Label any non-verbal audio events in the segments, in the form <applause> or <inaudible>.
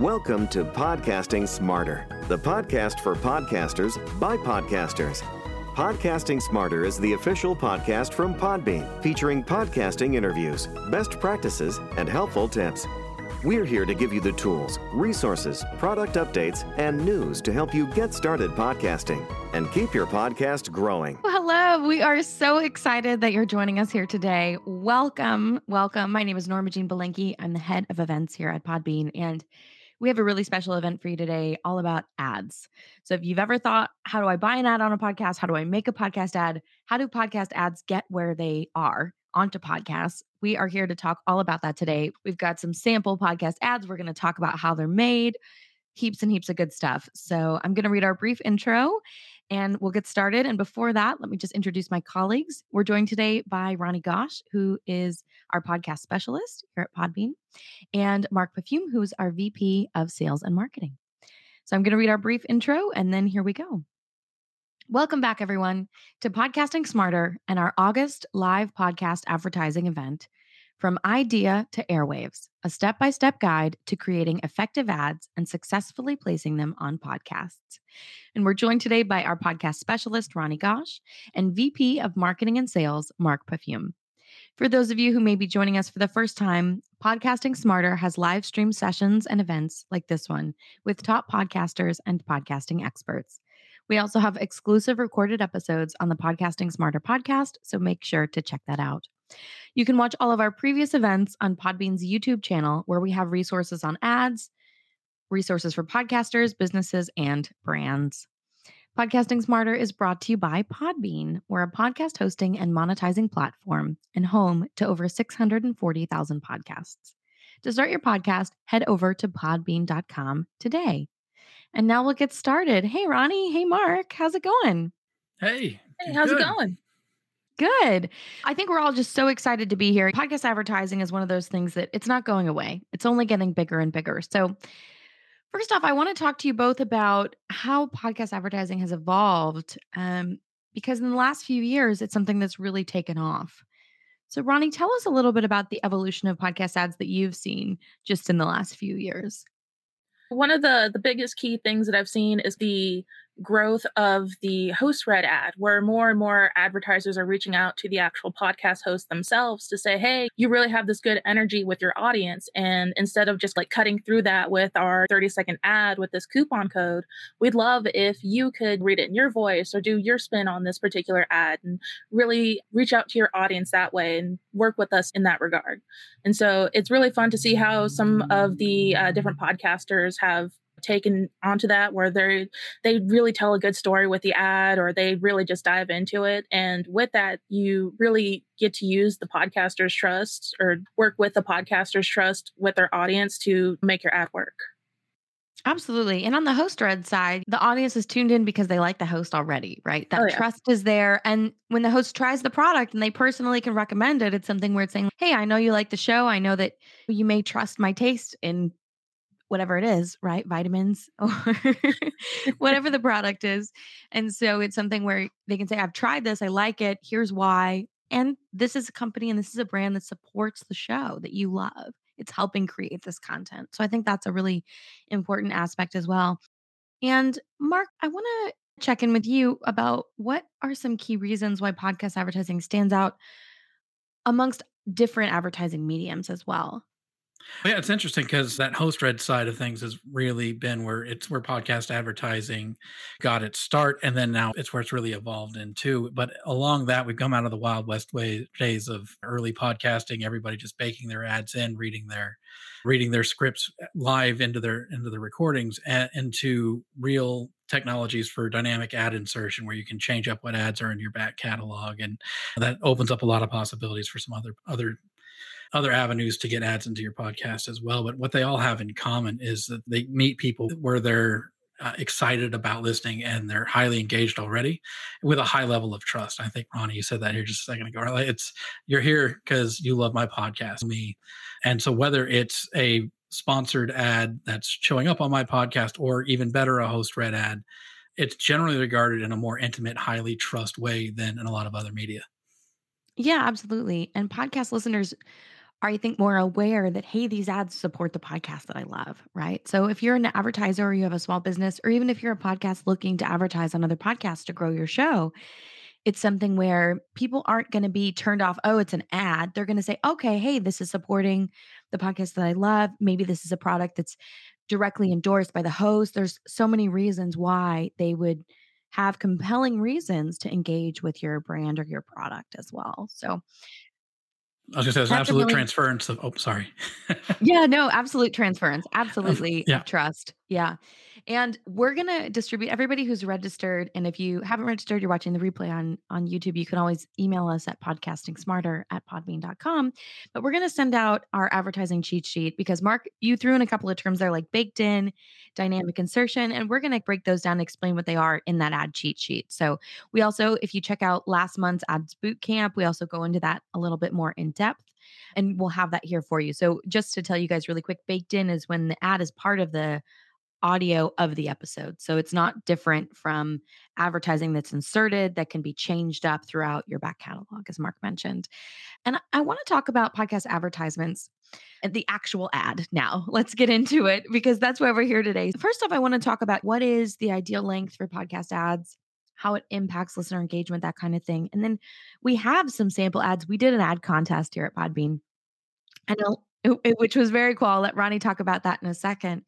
Welcome to Podcasting Smarter, the podcast for podcasters by podcasters. Podcasting Smarter is the official podcast from Podbean, featuring podcasting interviews, best practices, and helpful tips. We're here to give you the tools, resources, product updates, and news to help you get started podcasting and keep your podcast growing. Hello. We are so excited that you're joining us here today. Welcome. Welcome. My name is Norma Jean Belenke. I'm the head of events here at Podbean. And we have a really special event for you today all about ads. So if you've ever thought, how do I buy an ad on a podcast? How do I make a podcast ad? How do podcast ads get where they are onto podcasts? We are here to talk all about that today. We've got some sample podcast ads. We're going to talk about how they're made, heaps and heaps of good stuff. So I'm going to read our brief intro and we'll get started. And before that, let me just introduce my colleagues. We're joined today by Roni Gosch, who is our podcast specialist here at Podbean, and Mark Pafume, who's our VP of Sales and Marketing. So I'm going to read our brief intro and then here we go. Welcome back, everyone, to Podcasting Smarter and our August live podcast advertising event from idea to airwaves, a step by step guide to creating effective ads and successfully placing them on podcasts. And we're joined today by our podcast specialist, Roni Gosch, and VP of Marketing and Sales, Mark Pafume. For those of you who may be joining us for the first time, Podcasting Smarter has live stream sessions and events like this one with top podcasters and podcasting experts. We also have exclusive recorded episodes on the Podcasting Smarter podcast, so make sure to check that out. You can watch all of our previous events on Podbean's YouTube channel, where we have resources on ads, resources for podcasters, businesses, and brands. Podcasting Smarter is brought to you by Podbean. We're a podcast hosting and monetizing platform and home to over 640,000 podcasts. To start your podcast, head over to podbean.com today. And now we'll get started. Hey, Roni. Hey, Mark. How's it going? Hey. Hey, how's good. it going? Good. I think we're all just so excited to be here. Podcast advertising is one of those things that it's not going away. It's only getting bigger and bigger. So, first off, I want to talk to you both about how podcast advertising has evolved um, because in the last few years, it's something that's really taken off. So, Roni, tell us a little bit about the evolution of podcast ads that you've seen just in the last few years. One of the the biggest key things that I've seen is the growth of the host read ad, where more and more advertisers are reaching out to the actual podcast hosts themselves to say, hey, you really have this good energy with your audience. And instead of just like cutting through that with our 30 second ad with this coupon code, we'd love if you could read it in your voice or do your spin on this particular ad and really reach out to your audience that way and work with us in that regard. And so it's really fun to see how some of the uh, different podcasters have taken onto that where they they really tell a good story with the ad or they really just dive into it and with that you really get to use the podcaster's trust or work with the podcaster's trust with their audience to make your ad work Absolutely. And on the host red side, the audience is tuned in because they like the host already, right? That Oh, yeah. trust is there. And when the host tries the product and they personally can recommend it, it's something where it's saying, Hey, I know you like the show. I know that you may trust my taste in whatever it is, right? Vitamins <laughs> or whatever the product is. And so it's something where they can say, I've tried this, I like it, here's why. And this is a company and this is a brand that supports the show that you love. It's helping create this content. So I think that's a really important aspect as well. And Mark, I want to check in with you about what are some key reasons why podcast advertising stands out amongst different advertising mediums as well. Yeah, it's interesting because that host read side of things has really been where it's where podcast advertising got its start, and then now it's where it's really evolved into. But along that, we've come out of the wild west way days of early podcasting, everybody just baking their ads in, reading their reading their scripts eh, live into their into the recordings, and into real technologies for dynamic ad insertion where you can change up what ads are in your back catalog and that opens up a lot of possibilities for some other other other avenues to get ads into your podcast as well. But what they all have in common is that they meet people where they're uh, excited about listening and they're highly engaged already with a high level of trust. I think Roni, you said that here just a second ago. It's you're here because you love my podcast, me, and so whether it's a sponsored ad that's showing up on my podcast or even better a host read ad it's generally regarded in a more intimate highly trust way than in a lot of other media Yeah, absolutely. And podcast listeners are, I think, more aware that, hey, these ads support the podcast that I love, right? So if you're an advertiser or you have a small business, or even if you're a podcast looking to advertise on other podcasts to grow your show, it's something where people aren't going to be turned off. Oh, it's an ad. They're going to say, okay, hey, this is supporting the podcast that I love. Maybe this is a product that's directly endorsed by the host. There's so many reasons why they would have compelling reasons to engage with your brand or your product as well. So I was gonna say there's absolute really, transference of oh sorry. <laughs> yeah, no, absolute transference. Absolutely yeah. trust. Yeah. And we're going to distribute everybody who's registered. And if you haven't registered, you're watching the replay on, on YouTube, you can always email us at podcastingsmarter at podbean.com. But we're going to send out our advertising cheat sheet because Mark, you threw in a couple of terms there like baked in, mm-hmm. dynamic insertion, and we're going to break those down and explain what they are in that ad cheat sheet. So we also, if you check out last month's ads boot camp, we also go into that a little bit more in depth and we'll have that here for you. So just to tell you guys really quick, baked in is when the ad is part of the audio of the episode. So it's not different from advertising that's inserted that can be changed up throughout your back catalog, as Mark mentioned. And I want to talk about podcast advertisements and the actual ad now. <laughs> Let's get into it because that's why we're here today. First off, I want to talk about what is the ideal length for podcast ads, how it impacts listener engagement, that kind of thing. And then we have some sample ads. We did an ad contest here at Podbean. Know which was very cool. I'll let Roni talk about that in a second.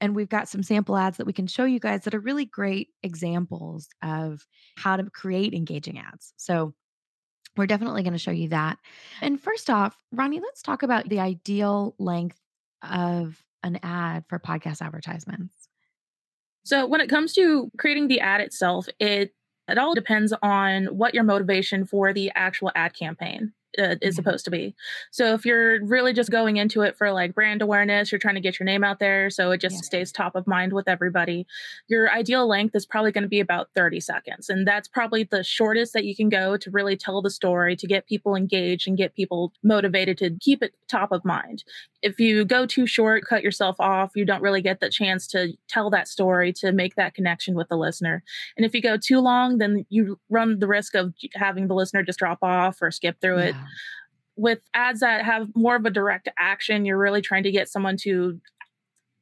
And we've got some sample ads that we can show you guys that are really great examples of how to create engaging ads. So we're definitely going to show you that. And first off, Roni, let's talk about the ideal length of an ad for podcast advertisements. So when it comes to creating the ad itself, it it all depends on what your motivation for the actual ad campaign uh, is mm-hmm. supposed to be. So if you're really just going into it for like brand awareness, you're trying to get your name out there so it just yeah. stays top of mind with everybody. Your ideal length is probably going to be about 30 seconds and that's probably the shortest that you can go to really tell the story to get people engaged and get people motivated to keep it top of mind. If you go too short, cut yourself off, you don't really get the chance to tell that story to make that connection with the listener. And if you go too long, then you run the risk of having the listener just drop off or skip through yeah. It with ads that have more of a direct action, you're really trying to get someone to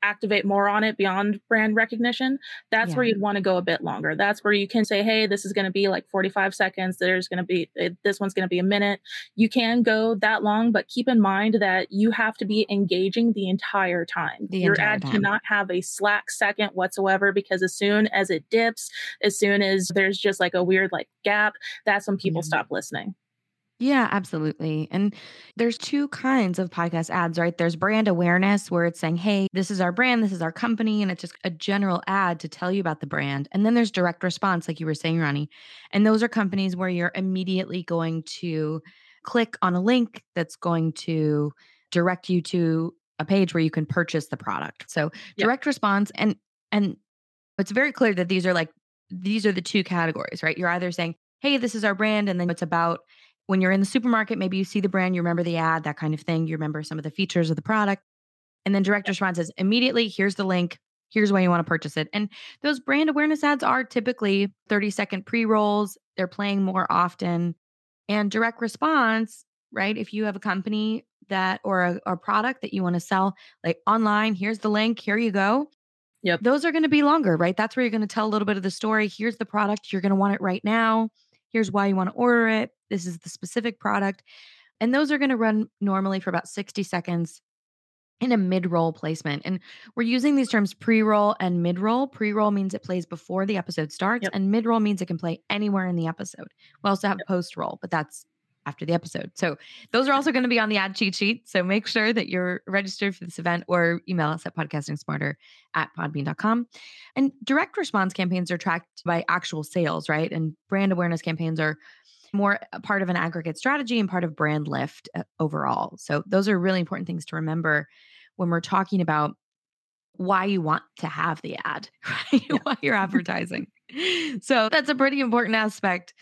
activate more on it beyond brand recognition, that's yeah. where you'd want to go a bit longer. That's where you can say, hey, this is going to be like 45 seconds. There's going to be, eh, this one's going to be a minute. You can go that long, but keep in mind that you have to be engaging the entire time. The Your entire ad time. cannot have a slack second whatsoever because as soon as it dips, as soon as there's just like a weird like gap, that's when people stop listening. Yeah, absolutely. And there's two kinds of podcast ads, right? There's brand awareness where it's saying, hey, this is our brand, this is our company, and it's just a general ad to tell you about the brand. And then there's direct response, like you were saying, Roni. And those are companies where you're immediately going to click on a link that's going to direct you to a page where you can purchase the product. So direct response and and it's very clear that these are like these are the two categories, right? You're either saying, hey, this is our brand, and then it's about when you're in the supermarket, maybe you see the brand, you remember the ad, that kind of thing. You remember some of the features of the product. And then direct response is immediately, here's the link. Here's why you want to purchase it. And those brand awareness ads are typically 30 second pre rolls. They're playing more often. And direct response, right? If you have a company that or a, a product that you want to sell, like online, here's the link, here you go. Yep. Those are going to be longer, right? That's where you're going to tell a little bit of the story. Here's the product. You're going to want it right now. Here's why you want to order it. This is the specific product. And those are going to run normally for about 60 seconds in a mid roll placement. And we're using these terms pre roll and mid roll. Pre roll means it plays before the episode starts, yep. and mid roll means it can play anywhere in the episode. We also have yep. post roll, but that's after the episode. So those are also going to be on the ad cheat sheet. So make sure that you're registered for this event or email us at podcastingsmarter at podbean.com. And direct response campaigns are tracked by actual sales, right? And brand awareness campaigns are more part of an aggregate strategy and part of brand lift uh, overall. So those are really important things to remember when we're talking about why you want to have the ad, <laughs> right? Yeah. why you're advertising. so that's a pretty important aspect.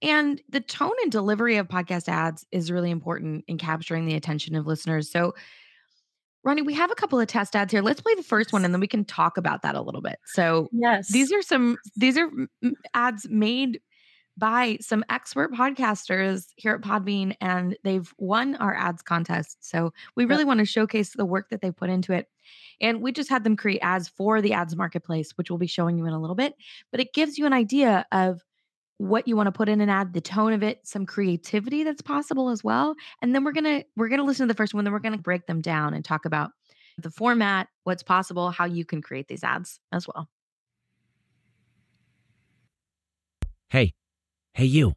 And the tone and delivery of podcast ads is really important in capturing the attention of listeners. So, Roni, we have a couple of test ads here. Let's play the first one and then we can talk about that a little bit. So, yes, these are some, these are ads made by some expert podcasters here at Podbean, and they've won our ads contest. So we really yep. want to showcase the work that they put into it. And we just had them create ads for the ads marketplace, which we'll be showing you in a little bit. But it gives you an idea of what you want to put in an ad, the tone of it, some creativity that's possible as well. And then we're gonna we're gonna listen to the first one, then we're gonna break them down and talk about the format, what's possible, how you can create these ads as well. Hey, hey, you.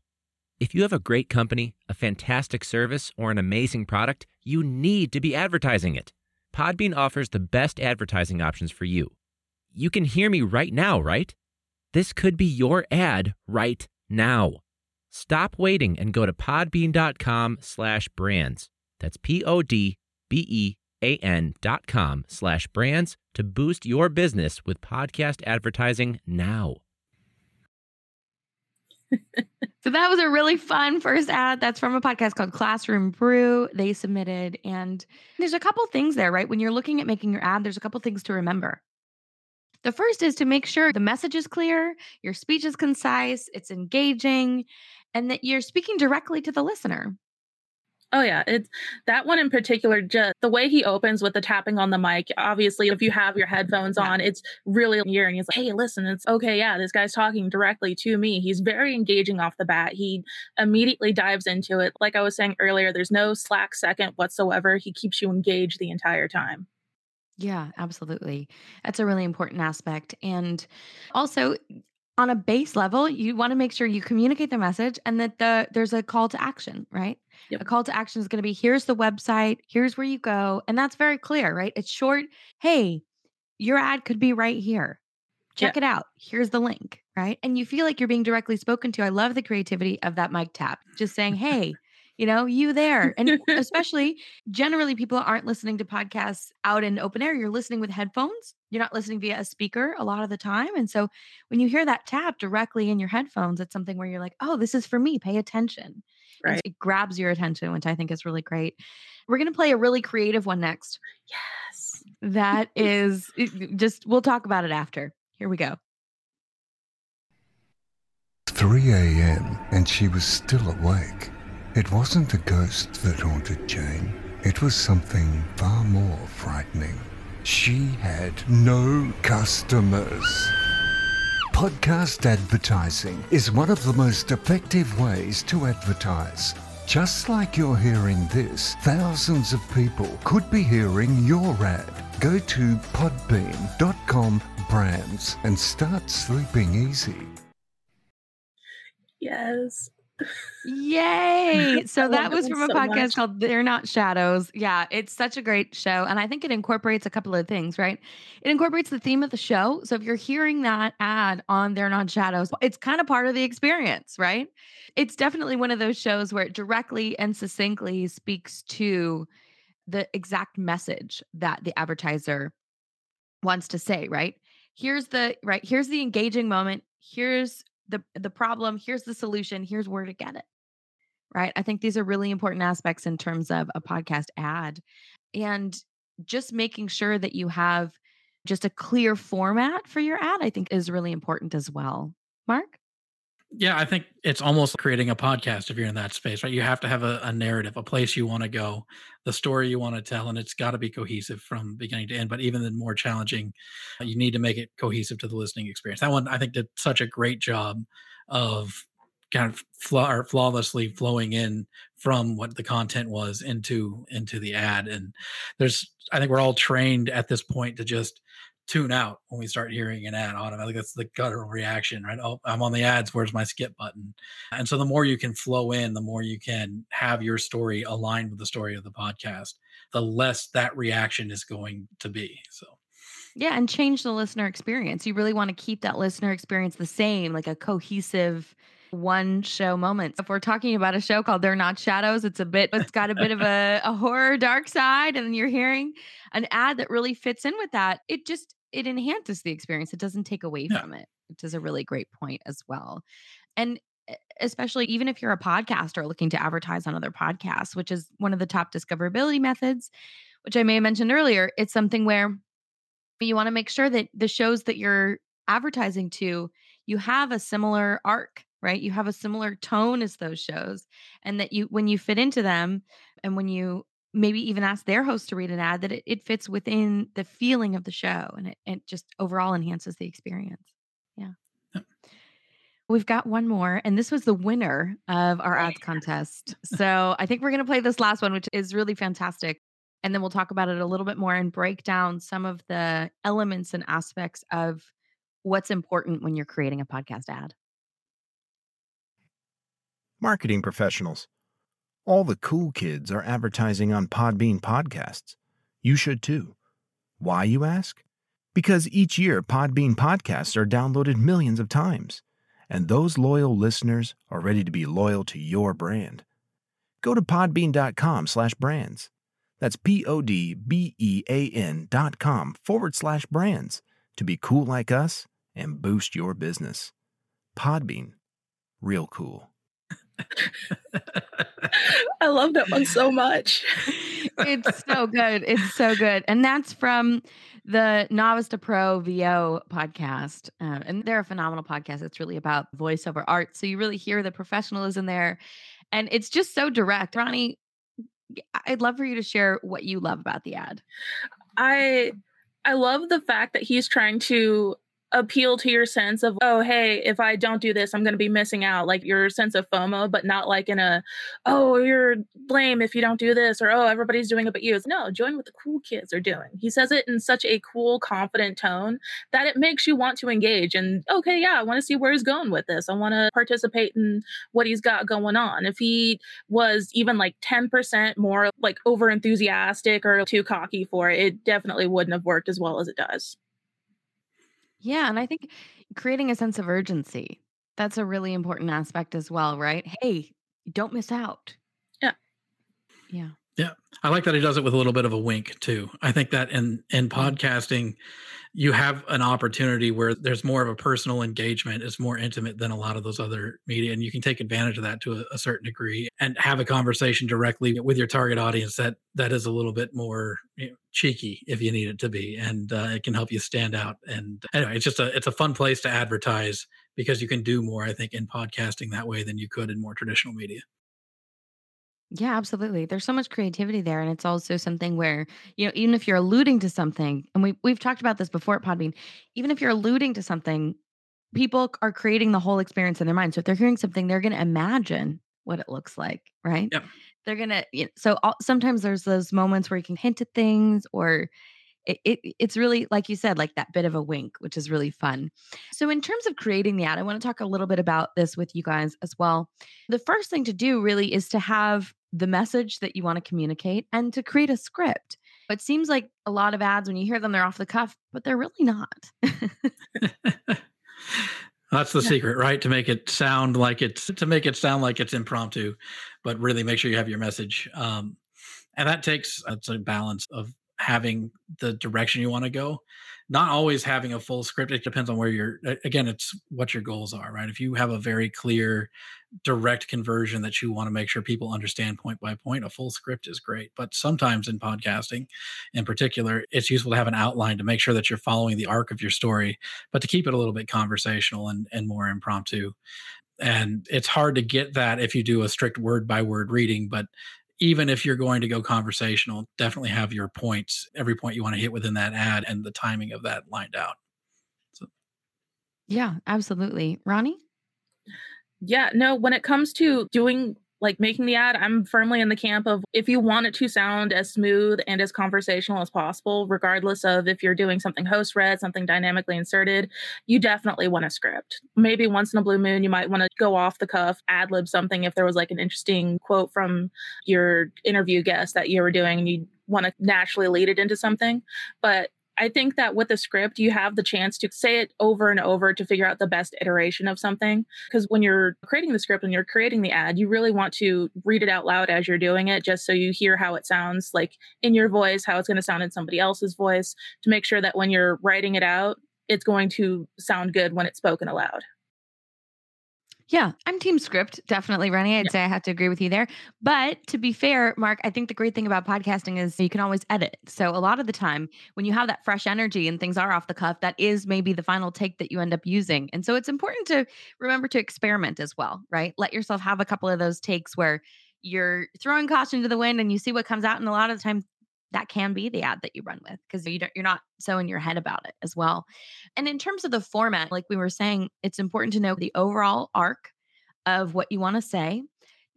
If you have a great company, a fantastic service, or an amazing product, you need to be advertising it. Podbean offers the best advertising options for you. You can hear me right now, right? This could be your ad right now. Stop waiting and go to podbean.com slash brands. That's P-O-D-B-E-A-N dot com slash brands to boost your business with podcast advertising now. So that was a really fun first ad. That's from a podcast called Classroom Brew. They submitted, and there's a couple things there, right? When you're looking at making your ad, there's a couple things to remember. The first is to make sure the message is clear, your speech is concise, it's engaging, and that you're speaking directly to the listener. Oh yeah, it's that one in particular. Just the way he opens with the tapping on the mic. Obviously, if you have your headphones on, it's really hearing. He's like, "Hey, listen, it's okay. Yeah, this guy's talking directly to me. He's very engaging off the bat. He immediately dives into it. Like I was saying earlier, there's no slack second whatsoever. He keeps you engaged the entire time. Yeah, absolutely. That's a really important aspect. And also, on a base level, you want to make sure you communicate the message and that the there's a call to action, right? Yep. A call to action is going to be here's the website, here's where you go, and that's very clear, right? It's short. Hey, your ad could be right here. Check yeah. it out. Here's the link, right? And you feel like you're being directly spoken to. I love the creativity of that mic tap. Just saying, <laughs> "Hey, you know, you there. And <laughs> especially generally people aren't listening to podcasts out in open air. You're listening with headphones. You're not listening via a speaker a lot of the time. And so when you hear that tap directly in your headphones, it's something where you're like, oh, this is for me. Pay attention. Right. it grabs your attention, which I think is really great. We're going to play a really creative one next. Yes. That <laughs> is just, we'll talk about it after. Here we go. 3 a.m., and she was still awake. It wasn't a ghost that haunted Jane. It was something far more frightening. She had no customers. Podcast advertising is one of the most effective ways to advertise. Just like you're hearing this, thousands of people could be hearing your ad. Go to podbean.com brands and start sleeping easy. Yes. Yay. <laughs> So that was from a so podcast much. called They're Not Shadows. Yeah, it's such a great show. And I think it incorporates a couple of things, right? It incorporates the theme of the show. So if you're hearing that ad on They're Not Shadows, it's kind of part of the experience, right? It's definitely one of those shows where it directly and succinctly speaks to the exact message that the advertiser wants to say, right? Here's the right, here's the engaging moment. Here's the the problem here's the solution here's where to get it. Right? I think these are really important aspects in terms of a podcast ad and just making sure that you have just a clear format for your ad i think is really important as well. Mark yeah, I think it's almost creating a podcast if you're in that space, right? You have to have a, a narrative, a place you want to go, the story you want to tell, and it's got to be cohesive from beginning to end. But even the more challenging, uh, you need to make it cohesive to the listening experience. That one, I think, did such a great job of kind of flaw- flawlessly flowing in from what the content was into into the ad. And there's, I think, we're all trained at this point to just tune out when we start hearing an ad automatically. That's the guttural reaction, right? Oh, I'm on the ads. Where's my skip button? And so the more you can flow in, the more you can have your story aligned with the story of the podcast, the less that reaction is going to be. So. Yeah, and change the listener experience. You really want to keep that listener experience the same, like a cohesive one show moment. If we're talking about a show called They're Not Shadows, it's a bit, it's got a bit of a, a horror dark side, and you're hearing an ad that really fits in with that. It just it enhances the experience. It doesn't take away yeah. from it, which is a really great point as well. And especially even if you're a podcaster looking to advertise on other podcasts, which is one of the top discoverability methods, which I may have mentioned earlier, it's something where you want to make sure that the shows that you're advertising to, you have a similar arc right? You have a similar tone as those shows, and that you, when you fit into them, and when you maybe even ask their host to read an ad, that it, it fits within the feeling of the show and it, it just overall enhances the experience. Yeah. We've got one more, and this was the winner of our ads contest. So I think we're going to play this last one, which is really fantastic. And then we'll talk about it a little bit more and break down some of the elements and aspects of what's important when you're creating a podcast ad. Marketing professionals. All the cool kids are advertising on Podbean podcasts. You should too. Why, you ask? Because each year Podbean podcasts are downloaded millions of times, and those loyal listeners are ready to be loyal to your brand. Go to podbean.com slash brands. That's P O D B E A N dot com forward slash brands to be cool like us and boost your business. Podbean. Real cool. <laughs> I love that one so much. it's so good. It's so good. And that's from the Novice to Pro VO podcast. Uh, and they're a phenomenal podcast. It's really about voiceover art. So you really hear the professionalism there. And it's just so direct. Roni, I'd love for you to share what you love about the ad. I I love the fact that he's trying to appeal to your sense of oh hey if i don't do this i'm going to be missing out like your sense of fomo but not like in a oh you're lame if you don't do this or oh everybody's doing it but you. It's, no join what the cool kids are doing. He says it in such a cool confident tone that it makes you want to engage and okay yeah i want to see where he's going with this. I want to participate in what he's got going on. If he was even like 10% more like over enthusiastic or too cocky for it it definitely wouldn't have worked as well as it does yeah, and I think creating a sense of urgency, that's a really important aspect as well, right? Hey, don't miss out. Yeah. Yeah. Yeah. I like that he does it with a little bit of a wink too. I think that in in podcasting you have an opportunity where there's more of a personal engagement it's more intimate than a lot of those other media and you can take advantage of that to a, a, certain degree and have a conversation directly with your target audience that that is a little bit more you know, cheeky if you need it to be and uh, it can help you stand out and anyway it's just a it's a fun place to advertise because you can do more i think in podcasting that way than you could in more traditional media yeah, absolutely. There's so much creativity there. And it's also something where, you know, even if you're alluding to something, and we, we've talked about this before at Podbean, even if you're alluding to something, people are creating the whole experience in their mind. So if they're hearing something, they're going to imagine what it looks like, right? Yep. They're going to, you know, so all, sometimes there's those moments where you can hint at things or it, it, it's really like you said like that bit of a wink which is really fun so in terms of creating the ad i want to talk a little bit about this with you guys as well the first thing to do really is to have the message that you want to communicate and to create a script. It seems like a lot of ads when you hear them they're off the cuff but they're really not. <laughs> That's the yeah. secret right? To make it sound like it's to make it sound like it's impromptu but really make sure you have your message um, and that takes it's a balance of having the direction you want to go not always having a full script it depends on where you're again it's what your goals are right? If you have a very clear direct conversion that you want to make sure people understand point by point a full script is great. But sometimes in podcasting in particular it's useful to have an outline to make sure that you're following the arc of your story but to keep it a little bit conversational and, and more impromptu. And it's hard to get that if you do a strict word by word reading but even if you're going to go conversational, definitely have your points, every point you want to hit within that ad and the timing of that lined out. So. Yeah, absolutely. Roni? Yeah, no, when it comes to doing like making the ad, I'm firmly in the camp of if you want it to sound as smooth and as conversational as possible, regardless of if you're doing something host read, something dynamically inserted, you definitely want a script. Maybe once in a blue moon, you might want to go off the cuff, ad lib something if there was like an interesting quote from your interview guest that you were doing and you want to naturally lead it into something. But I think that with a script, you have the chance to say it over and over to figure out the best iteration of something. Because when you're creating the script and you're creating the ad, you really want to read it out loud as you're doing it, just so you hear how it sounds like in your voice, how it's going to sound in somebody else's voice, to make sure that when you're writing it out, it's going to sound good when it's spoken aloud. Yeah, I'm team script, definitely, Roni. I'd yeah. say I have to agree with you there. But to be fair, Mark, I think the great thing about podcasting is you can always edit. So a lot of the time, when you have that fresh energy and things are off the cuff, that is maybe the final take that you end up using. And so it's important to remember to experiment as well, right? Let yourself have a couple of those takes where you're throwing caution to the wind and you see what comes out. And a lot of the time, that can be the ad that you run with because you don't you're not so in your head about it as well. And in terms of the format, like we were saying, it's important to know the overall arc of what you want to say.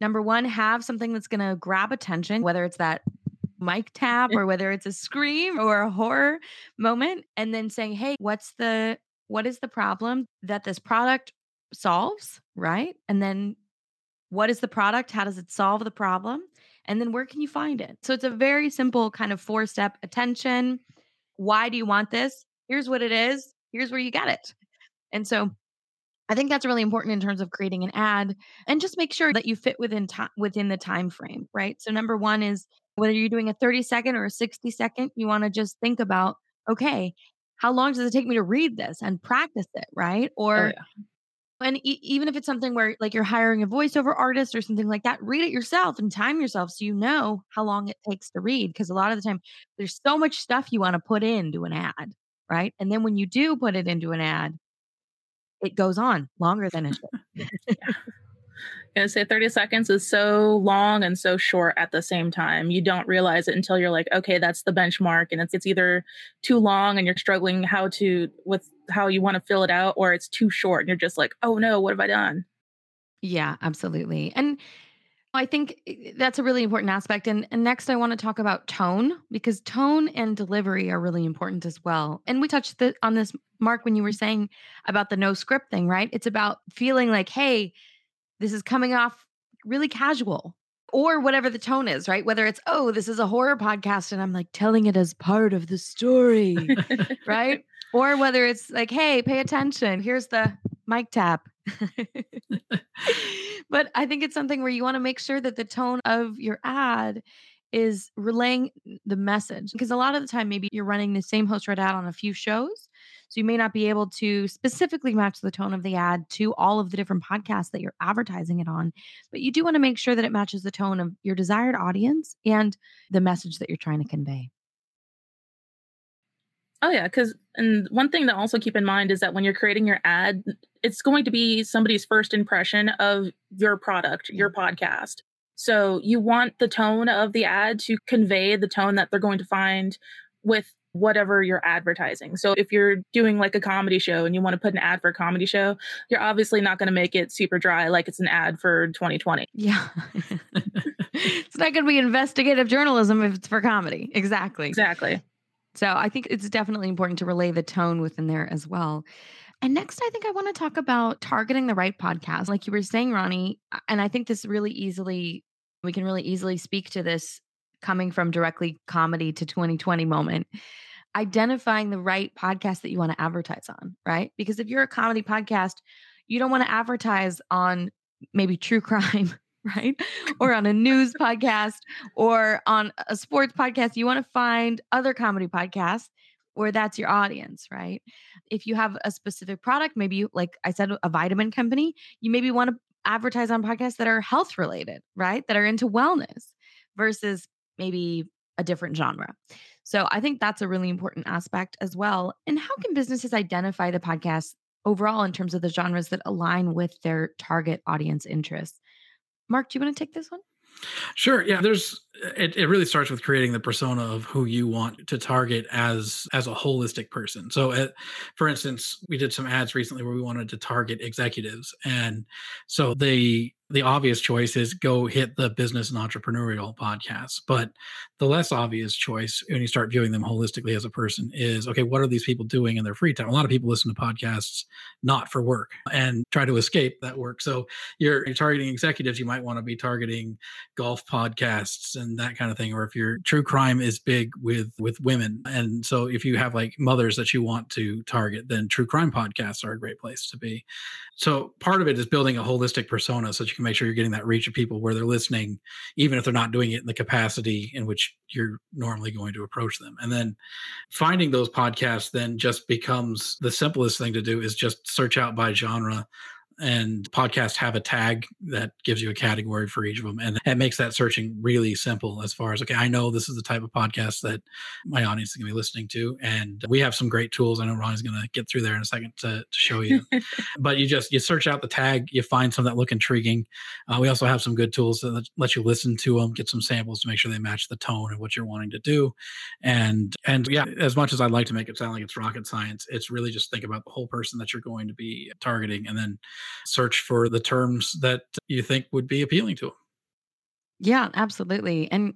Number one, have something that's going to grab attention, whether it's that mic tap or whether it's a scream or a horror moment, and then saying, hey, what's the what is the problem that this product solves, right? And then what is the product? How does it solve the problem? And then where can you find it? So it's a very simple kind of four step attention. Why do you want this? Here's what it is. Here's where you get it. And so I think that's really important in terms of creating an ad and just make sure that you fit within time within the time frame, right? So number 1 is whether you're doing a 30 second or a 60 second, you want to just think about okay, how long does it take me to read this and practice it, right? Oh, or oh, yeah. And e- even if it's something where like you're hiring a voiceover artist or something like that, read it yourself and time yourself so you know how long it takes to read. Because a lot of the time, there's so much stuff you want to put into an ad, right? And then when you do put it into an ad, it goes on longer than it should. <laughs> gonna say 30 seconds is so long and so short at the same time. You don't realize it until you're like, okay, that's the benchmark. And it's it's either too long and you're struggling how to with how you want to fill it out, or it's too short and you're just like, oh no, what have I done? Yeah, absolutely. And I think eh, that's a really important aspect. And, and next, I want to talk about tone because tone and delivery are really important as well. And we touched the, on this, Mark, when you were saying about the no script thing, right? It's about feeling like, hey, this is coming off really casual or whatever the tone is, right? Whether it's, oh, this is a horror podcast and I'm like telling it as part of the story, <laughs> right? Or whether it's like, hey, pay attention. Here's the mic tap. <laughs> but I think it's something where you want to make sure that the tone of your ad is relaying the message because a lot of the time maybe you're running the same host read ad on a few shows so you may not be able to specifically match the tone of the ad to all of the different podcasts that you're advertising it on but you do want to make sure that it matches the tone of your desired audience and the message that you're trying to convey Oh yeah, because and one thing to also keep in mind is that when you're creating your ad, it's going to be somebody's first impression of your product, your podcast. So you want the tone of the ad to convey the tone that they're going to find with whatever you're advertising. So if you're doing like a comedy show and you want to put an ad for a comedy show, you're obviously not going to make it super dry like it's an ad for 2020. Yeah. <laughs> it's not going to be investigative journalism if it's for comedy. Exactly. Exactly. So I think it's definitely important to relay the tone within there as well. And next, I think I want to talk about targeting the right podcast. Like you were saying, Roni, and I think this really easily we can really easily speak to this coming from directly comedy to 2020 moment identifying the right podcast that you want to advertise on right because if you're a comedy podcast you don't want to advertise on maybe true crime <laughs> right or on a news podcast or on a sports podcast you want to find other comedy podcasts where that's your audience, right? If you have a specific product, maybe you, like I said, a vitamin company, you maybe want to advertise on podcasts that are health related, right? That are into wellness versus maybe a different genre. So I think that's a really important aspect as well. And how mm. can businesses identify the podcast overall in terms of the genres that align with their target audience interests? Mark, do you want to take this one? Sure. Yeah. There's it, it really starts with creating the persona of who you want to target as as a holistic person. So, uh, for instance, we did some ads recently where we wanted to target executives, and so the the obvious choice is go hit the business and entrepreneurial podcasts. But the less obvious choice when you start viewing them holistically as a person is okay, what are these people doing in their free time? A lot of people listen to podcasts not for work and try to escape that work. So you're, you're targeting executives, you might want to be targeting golf podcasts and that kind of thing. Or if your true crime is big with with women. And so if you have like mothers that you want to target, then true crime podcasts are a great place to be. So part of it is building a holistic persona so that you can make sure you're getting that reach of people where they're listening, even if they're not doing it in the capacity in which you're normally going to approach them. And then finding those podcasts then just becomes the simplest thing to do is just search out by genre and podcasts have a tag that gives you a category for each of them. And it makes that searching really simple as far as, okay, I know this is the type of podcast that my audience is going to be listening to. And we have some great tools. I know Roni's going to get through there in a second to, to show you. <laughs> but you just, you search out the tag, you find some that look intriguing. Uh, we also have some good tools that let you listen to them, get some samples to make sure they match the tone of what you're wanting to do. And, and yeah, as much as I'd like to make it sound like it's rocket science, it's really just think about the whole person that you're going to be targeting and then search for the terms that you think would be appealing to them. Yeah, absolutely. And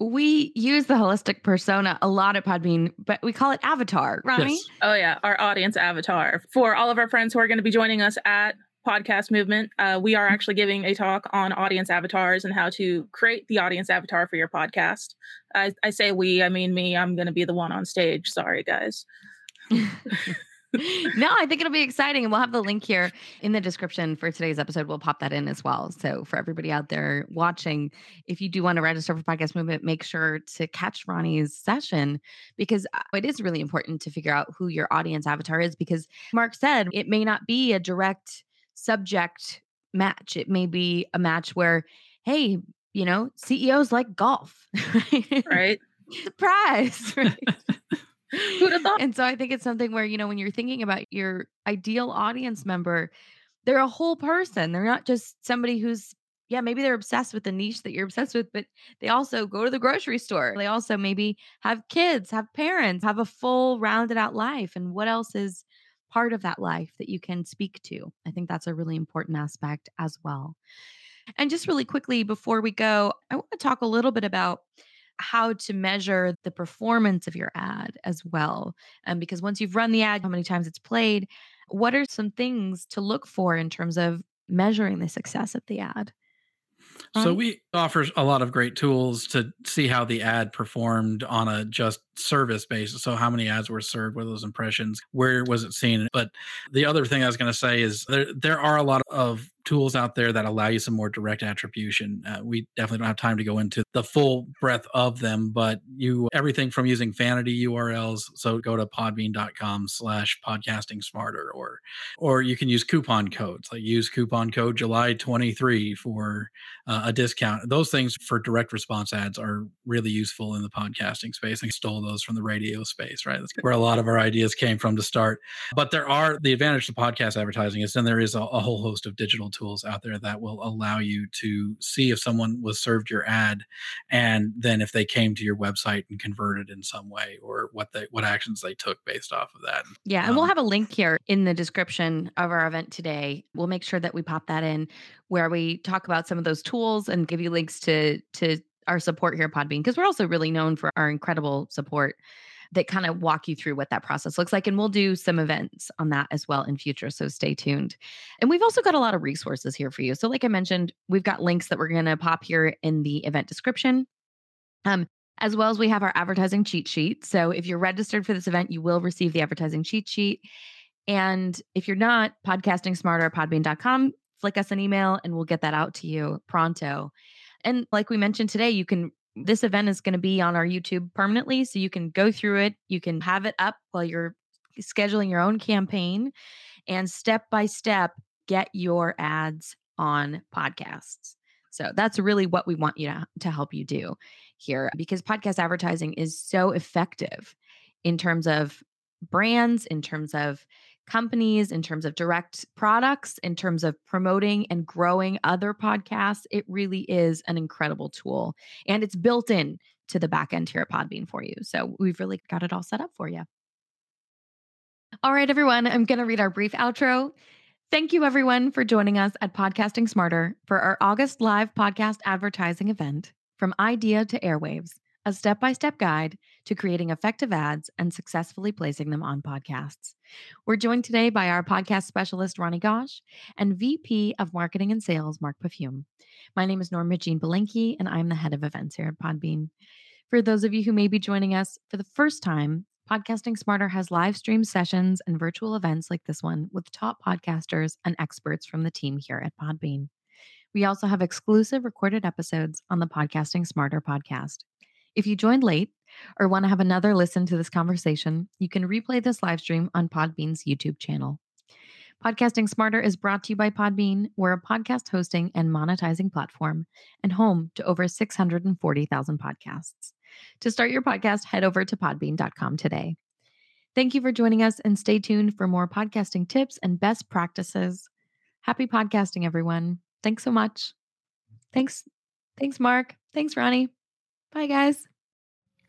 we use the holistic persona a lot at Podbean, but we call it avatar, right? Yes. Oh, yeah. Our audience avatar. For all of our friends who are going to be joining us at Podcast Movement, uh, we are actually giving a talk on audience avatars and how to create the audience avatar for your podcast. I, I say we, I mean me. I'm going to be the one on stage. Sorry, guys. <laughs> no, I think it'll be exciting. And we'll have the link here in the description for today's episode. We'll pop that in as well. So for everybody out there watching, if you do want to register for Podcast Movement, make sure to catch Roni's session because uh, it is really important to figure out who your audience avatar is because Mark said it may not be a direct subject match. It may be a match where, hey, you know, CEOs like golf. <laughs> Right. Surprise. <laughs> Right. Who'd have thought? And so I think it's something where, you know, when you're thinking about your ideal audience member, they're a whole person. They're not just somebody who's, yeah, maybe they're obsessed with the niche that you're obsessed with, but they also go to the grocery store. They also maybe have kids, have parents, have a full rounded out life. And what else is part of that life that you can speak to? I think that's a really important aspect as well. And just really quickly before we go, I want to talk a little bit about how to measure the performance of your ad as well. Um, because once you've run the ad, how many times it's played, what are some things to look for in terms of measuring the success of the ad? So we offer a lot of great tools to see how the ad performed on a just service basis. So how many ads were served, what those impressions, where was it seen? But the other thing I was going to say is there there are a lot of tools out there that allow you some more direct attribution. Uh, we definitely don't have time to go into the full breadth of them, but you everything from using vanity URLs. So go to podbean.com slash podcasting smarter or or you can use coupon codes like use coupon code July 23 for uh, a discount. Those things for direct response ads are really useful in the podcasting space. I stole those from the radio space, right? That's where a lot of our ideas came from to start. But there are the advantage to podcast advertising is then there is a, a whole host of digital tools out there that will allow you to see if someone was served your ad and then if they came to your website and converted in some way or what they what actions they took based off of that. Yeah, and um, we'll have a link here in the description of our event today. We'll make sure that we pop that in where we talk about some of those tools and give you links to to our support here at Podbean because we're also really known for our incredible support that kind of walk you through what that process looks like. And we'll do some events on that as well in future. So stay tuned. And we've also got a lot of resources here for you. So, like I mentioned, we've got links that we're going to pop here in the event description. Um, as well as we have our advertising cheat sheet. So if you're registered for this event, you will receive the advertising cheat sheet. And if you're not, podcasting smarter podbean.com, flick us an email and we'll get that out to you pronto. And like we mentioned today, you can this event is going to be on our YouTube permanently. So you can go through it, you can have it up while you're scheduling your own campaign and step by step get your ads on podcasts. So that's really what we want you to, to help you do here because podcast advertising is so effective in terms of brands, in terms of companies, in terms of direct products, in terms of promoting and growing other podcasts. It really is an incredible tool. And it's built in to the back end here at Podbean for you. So we've really got it all set up for you. All right, everyone, I'm going to read our brief outro. Thank you, everyone, for joining us at Podcasting Smarter for our August live podcast advertising event from idea to airwaves a step by step guide to creating effective ads and successfully placing them on podcasts. We're joined today by our podcast specialist, Roni Gosch, and VP of Marketing and Sales, Mark Pafume. My name is Norma Jean Belinkie, and I'm the head of events here at Podbean. For those of you who may be joining us for the first time, Podcasting Smarter has live stream sessions and virtual events like this one with top podcasters and experts from the team here at Podbean. We also have exclusive recorded episodes on the Podcasting Smarter podcast. If you joined late or want to have another listen to this conversation, you can replay this live stream on Podbean's YouTube channel. Podcasting Smarter is brought to you by Podbean. We're a podcast hosting and monetizing platform and home to over 640,000 podcasts. To start your podcast, head over to podbean.com today. Thank you for joining us and stay tuned for more podcasting tips and best practices. Happy podcasting, everyone. Thanks so much. Thanks. Thanks, Mark. Thanks, Roni. Bye, guys.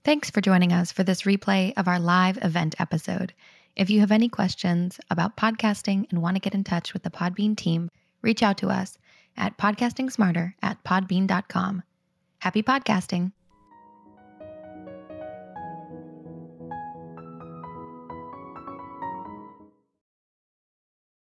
Thanks for joining us for this replay of our live event episode. If you have any questions about podcasting and want to get in touch with the Podbean team, reach out to us at podcastingsmarter at podbean.com. Happy podcasting.